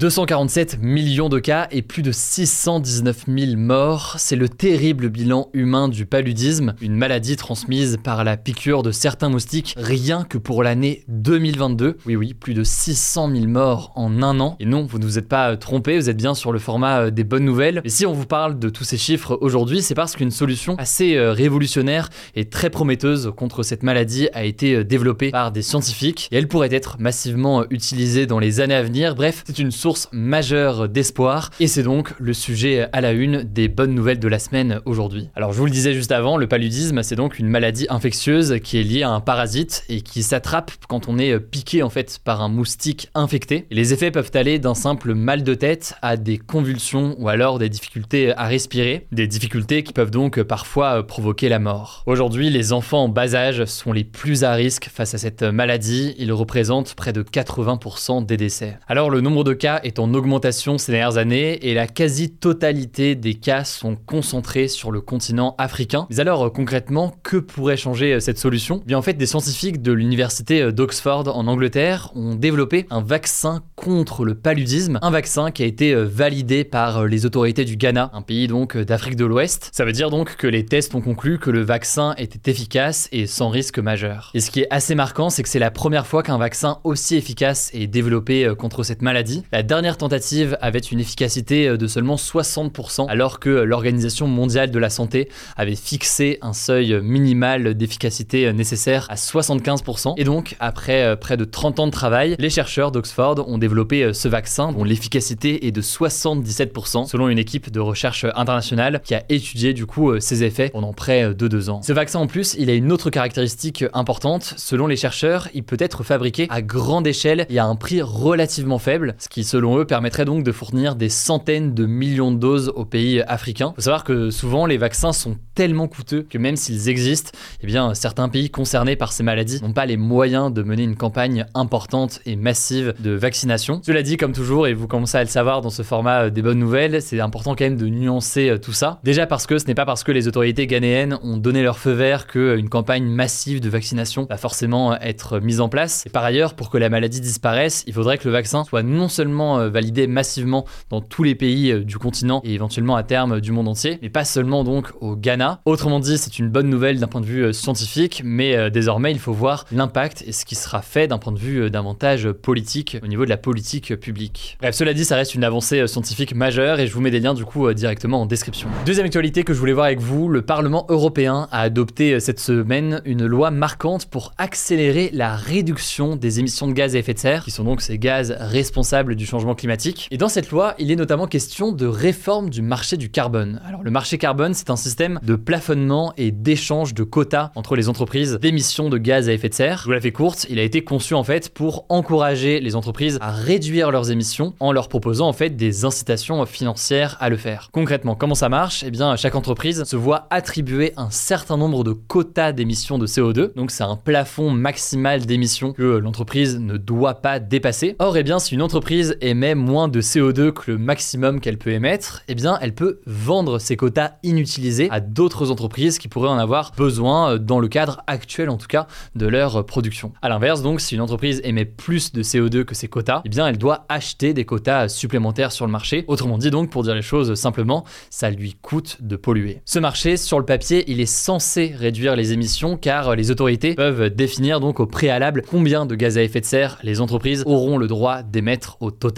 247 millions de cas et plus de 619 000 morts, c'est le terrible bilan humain du paludisme, une maladie transmise par la piqûre de certains moustiques rien que pour l'année 2022. Oui oui, plus de 600 000 morts en un an. Et non, vous ne vous êtes pas trompé, vous êtes bien sur le format euh, des bonnes nouvelles. Et si on vous parle de tous ces chiffres aujourd'hui, c'est parce qu'une solution assez euh, révolutionnaire et très prometteuse contre cette maladie a été euh, développée par des scientifiques et elle pourrait être massivement utilisée dans les années à venir. Bref, c'est une source majeure d'espoir et c'est donc le sujet à la une des bonnes nouvelles de la semaine aujourd'hui. Alors je vous le disais juste avant, le paludisme c'est donc une maladie infectieuse qui est liée à un parasite et qui s'attrape quand on est piqué en fait par un moustique infecté. les effets peuvent aller d'un simple mal de tête à des convulsions ou alors des difficultés à respirer, des difficultés qui peuvent donc parfois provoquer la mort. Aujourd'hui, les enfants en bas âge sont les plus à risque face à cette maladie, ils représentent près de 80% des décès. Alors le nombre de cas est en augmentation ces dernières années et la quasi-totalité des cas sont concentrés sur le continent africain. Mais alors concrètement, que pourrait changer euh, cette solution? Eh Bien en fait, des scientifiques de l'université euh, d'Oxford en Angleterre ont développé un vaccin contre le paludisme, un vaccin qui a été euh, validé par les autorités du Ghana, un pays donc d'Afrique de l'Ouest. Ça veut dire donc que les tests ont conclu que le vaccin était efficace et sans risque majeur. Et ce qui est assez marquant, c'est que c'est la première fois qu'un vaccin aussi efficace est développé contre cette maladie. La dernière tentative avait une efficacité euh, de seulement 60%, alors que l'Organisation mondiale de la santé avait fixé un seuil minimal d'efficacité euh, nécessaire à 75%. Et donc, après euh, près de 30 ans de travail, les chercheurs d'Oxford ont développé ce vaccin dont l'efficacité est de 77% selon une équipe de recherche internationale qui a étudié du coup ses effets pendant près de deux ans. Ce vaccin en plus, il a une autre caractéristique importante. Selon les chercheurs, il peut être fabriqué à grande échelle et à un prix relativement faible, ce qui selon eux, permettrait donc de fournir des centaines de millions de doses aux pays africains. Il faut savoir que souvent, les vaccins sont tellement coûteux que même s'ils existent, eh bien, certains pays concernés par ces maladies n'ont pas les moyens de mener une campagne importante et massive de vaccination. Cela dit, comme toujours, et vous commencez à le savoir dans ce format euh, des bonnes nouvelles, c'est important quand même de nuancer euh, tout ça. Déjà parce que ce n'est pas parce que les autorités ghanéennes ont donné leur feu vert qu'une euh, campagne massive de vaccination va forcément être mise en place. Et par ailleurs, pour que la maladie disparaisse, il faudrait que le vaccin soit non seulement euh, validé massivement dans tous les pays euh, du continent et éventuellement à terme du monde entier, mais pas seulement donc au Ghana. Autrement dit, c'est une bonne nouvelle d'un point de vue euh, scientifique, mais désormais il faut voir l'impact et ce qui sera fait d'un point de vue davantage politique au niveau de la politique publique. Bref, cela dit, ça reste une avancée scientifique majeure et je vous mets des liens du coup directement en description. Deuxième actualité que je voulais voir avec vous, le Parlement européen a adopté cette semaine une loi marquante pour accélérer la réduction des émissions de gaz à effet de serre, qui sont donc ces gaz responsables du changement climatique. Et dans cette loi, il est notamment question de réforme du marché du carbone. Alors le marché carbone, c'est un système de plafonnement et d'échange de quotas entre les entreprises d'émissions de gaz à effet de serre. Je vous la fais courte, il a été conçu en fait pour encourager les entreprises à réduire leurs émissions en leur proposant en fait des incitations financières à le faire. Concrètement, comment ça marche? Eh bien, chaque entreprise se voit attribuer un certain nombre de quotas d'émissions de CO2. Donc c'est un plafond maximal d'émissions que l'entreprise ne doit pas dépasser. Or, eh bien, si une entreprise émet moins de CO2 que le maximum qu'elle peut émettre, eh bien elle peut vendre ses quotas inutilisés à d'autres entreprises qui pourraient en avoir besoin euh, dans le cadre actuel en tout cas de leur production. A l'inverse donc, si une entreprise émet plus de CO2 que ses quotas, eh bien elle doit acheter des quotas supplémentaires sur le marché. Autrement dit donc, pour dire les choses simplement, ça lui coûte de polluer. Ce marché, sur le papier, il est censé réduire les émissions car les autorités peuvent définir donc au préalable combien de gaz à effet de serre les entreprises auront le droit d'émettre au total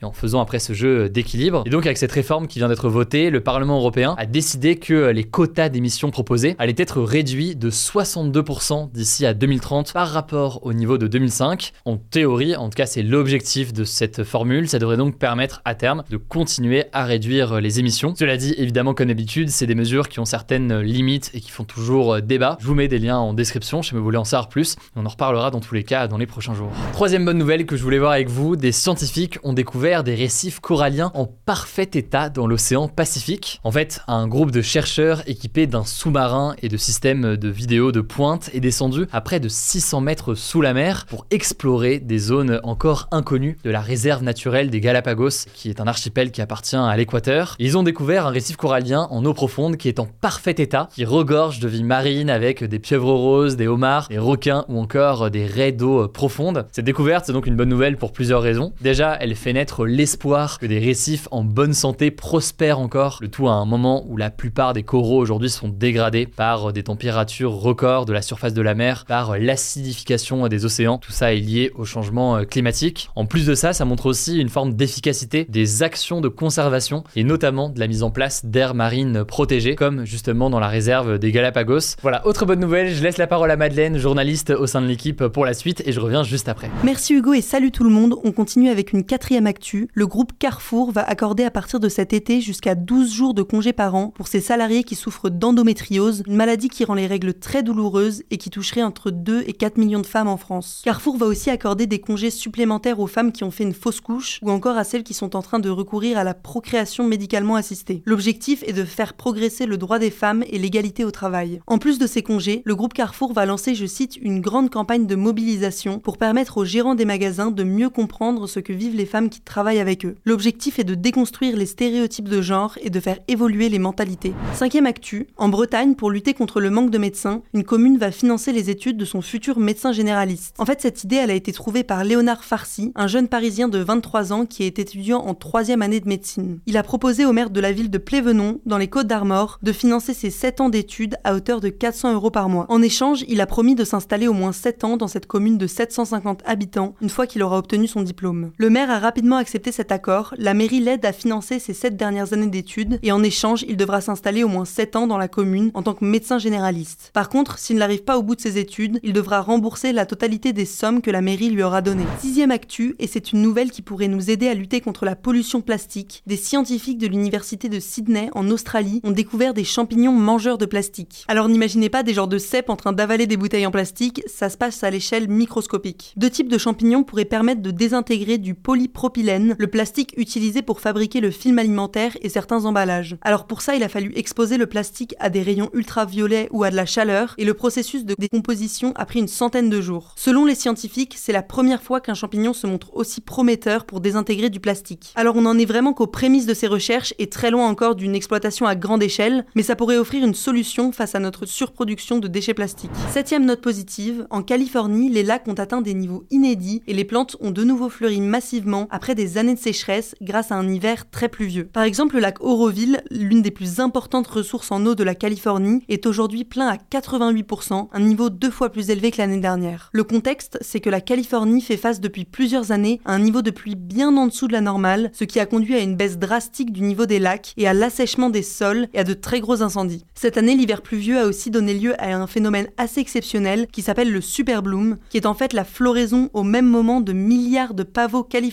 et en faisant après ce jeu d'équilibre. Et donc avec cette réforme qui vient d'être votée, le Parlement européen a décidé que les quotas d'émissions proposés allaient être réduits de 62% d'ici à 2030 par rapport au niveau de 2005. En théorie, en tout cas c'est l'objectif de cette formule, ça devrait donc permettre à terme de continuer à réduire les émissions. Cela dit, évidemment comme d'habitude, c'est des mesures qui ont certaines limites et qui font toujours débat. Je vous mets des liens en description si vous voulez en savoir plus. On en reparlera dans tous les cas dans les prochains jours. Troisième bonne nouvelle que je voulais voir avec vous, des scientifiques ont découvert des récifs coralliens en parfait état dans l'océan Pacifique. En fait, un groupe de chercheurs équipés d'un sous-marin et de systèmes de vidéo de pointe est descendu à près de 600 mètres sous la mer pour explorer des zones encore inconnues de la réserve naturelle des Galapagos, qui est un archipel qui appartient à l'équateur. Ils ont découvert un récif corallien en eau profonde qui est en parfait état, qui regorge de vie marine avec des pieuvres roses, des homards, des requins ou encore des raies d'eau profonde. Cette découverte, c'est donc une bonne nouvelle pour plusieurs raisons. Déjà, elle fait naître l'espoir que des récifs en bonne santé prospèrent encore, le tout à un moment où la plupart des coraux aujourd'hui sont dégradés par des températures records de la surface de la mer, par l'acidification des océans. Tout ça est lié au changement climatique. En plus de ça, ça montre aussi une forme d'efficacité des actions de conservation et notamment de la mise en place d'aires marines protégées, comme justement dans la réserve des Galapagos. Voilà, autre bonne nouvelle, je laisse la parole à Madeleine, journaliste au sein de l'équipe pour la suite et je reviens juste après. Merci Hugo et salut tout le monde. On continue avec une quatrième actu. Le groupe Carrefour va accorder à partir de cet été jusqu'à 12 jours de congé par an pour ses salariés qui souffrent d'endométriose, une maladie qui rend les règles très douloureuses et qui toucherait entre 2 et 4 millions de femmes en France. Carrefour va aussi accorder des congés supplémentaires aux femmes qui ont fait une fausse couche ou encore à celles qui sont en train de recourir à la procréation médicalement assistée. L'objectif est de faire progresser le droit des femmes et l'égalité au travail. En plus de ces congés, le groupe Carrefour va lancer, je cite, une grande campagne de mobilisation pour permettre aux gérants des magasins de mieux comprendre ce que vivent les femmes qui travaillent avec eux. L'objectif est de déconstruire les stéréotypes de genre et de faire évoluer les mentalités. Cinquième actu, en Bretagne, pour lutter contre le manque de médecins, une commune va financer les études de son futur médecin généraliste. En fait, cette idée, elle a été trouvée par Léonard Farcy, un jeune parisien de 23 ans qui est étudiant en troisième année de médecine. Il a proposé au maire de la ville de Plévenon, dans les Côtes d'Armor, de financer ses 7 ans d'études à hauteur de 400 euros par mois. En échange, il a promis de s'installer au moins 7 ans dans cette commune de 750 habitants une fois qu'il aura obtenu son diplôme. Le maire a rapidement accepté cet accord, la mairie l'aide à financer ses 7 dernières années d'études et en échange, il devra s'installer au moins 7 ans dans la commune en tant que médecin généraliste. Par contre, s'il n'arrive pas au bout de ses études, il devra rembourser la totalité des sommes que la mairie lui aura données. Sixième actu, et c'est une nouvelle qui pourrait nous aider à lutter contre la pollution plastique, des scientifiques de l'université de Sydney en Australie ont découvert des champignons mangeurs de plastique. Alors n'imaginez pas des genres de cèpes en train d'avaler des bouteilles en plastique, ça se passe à l'échelle microscopique. Deux types de champignons pourraient permettre de désintégrer du polypropylène, le plastique utilisé pour fabriquer le film alimentaire et certains emballages. Alors pour ça, il a fallu exposer le plastique à des rayons ultraviolets ou à de la chaleur, et le processus de décomposition a pris une centaine de jours. Selon les scientifiques, c'est la première fois qu'un champignon se montre aussi prometteur pour désintégrer du plastique. Alors on en est vraiment qu'aux prémices de ces recherches et très loin encore d'une exploitation à grande échelle, mais ça pourrait offrir une solution face à notre surproduction de déchets plastiques. Septième note positive, en Californie, les lacs ont atteint des niveaux inédits et les plantes ont de nouveau fleuri massivement après des années de sécheresse grâce à un hiver très pluvieux. Par exemple, le lac Oroville, l'une des plus importantes ressources en eau de la Californie, est aujourd'hui plein à 88%, un niveau deux fois plus élevé que l'année dernière. Le contexte, c'est que la Californie fait face depuis plusieurs années à un niveau de pluie bien en dessous de la normale, ce qui a conduit à une baisse drastique du niveau des lacs et à l'assèchement des sols et à de très gros incendies. Cette année, l'hiver pluvieux a aussi donné lieu à un phénomène assez exceptionnel qui s'appelle le super bloom, qui est en fait la floraison au même moment de milliards de pavots californiens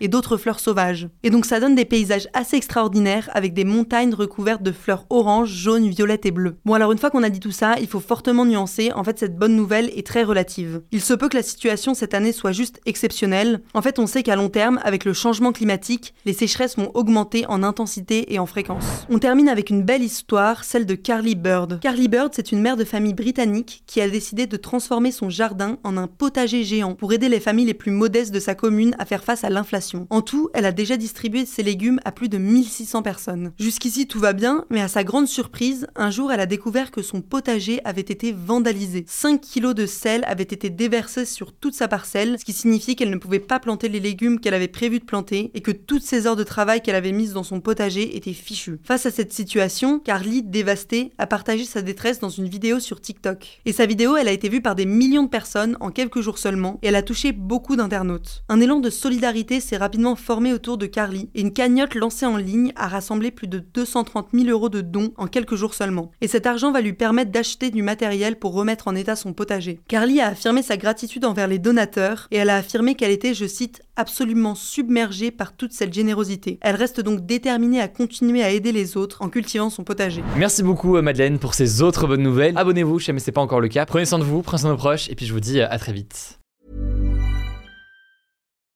et d'autres fleurs sauvages. Et donc ça donne des paysages assez extraordinaires avec des montagnes recouvertes de fleurs oranges, jaunes, violettes et bleues. Bon alors une fois qu'on a dit tout ça, il faut fortement nuancer, en fait cette bonne nouvelle est très relative. Il se peut que la situation cette année soit juste exceptionnelle. En fait on sait qu'à long terme, avec le changement climatique, les sécheresses vont augmenter en intensité et en fréquence. On termine avec une belle histoire, celle de Carly Bird. Carly Bird, c'est une mère de famille britannique qui a décidé de transformer son jardin en un potager géant pour aider les familles les plus modestes de sa commune à faire face à l'inflation. En tout, elle a déjà distribué ses légumes à plus de 1600 personnes. Jusqu'ici tout va bien, mais à sa grande surprise, un jour elle a découvert que son potager avait été vandalisé. 5 kilos de sel avaient été déversés sur toute sa parcelle, ce qui signifie qu'elle ne pouvait pas planter les légumes qu'elle avait prévu de planter et que toutes ses heures de travail qu'elle avait mises dans son potager étaient fichues. Face à cette situation, Carly, dévastée, a partagé sa détresse dans une vidéo sur TikTok. Et sa vidéo, elle a été vue par des millions de personnes en quelques jours seulement, et elle a touché beaucoup d'internautes. Un élan de solidarité solidarité s'est rapidement formée autour de Carly et une cagnotte lancée en ligne a rassemblé plus de 230 000 euros de dons en quelques jours seulement. Et cet argent va lui permettre d'acheter du matériel pour remettre en état son potager. Carly a affirmé sa gratitude envers les donateurs et elle a affirmé qu'elle était, je cite, absolument submergée par toute cette générosité. Elle reste donc déterminée à continuer à aider les autres en cultivant son potager. Merci beaucoup euh, Madeleine pour ces autres bonnes nouvelles. Abonnez-vous, si jamais c'est pas encore le cas. Prenez soin de vous, prenez soin de vos proches et puis je vous dis euh, à très vite.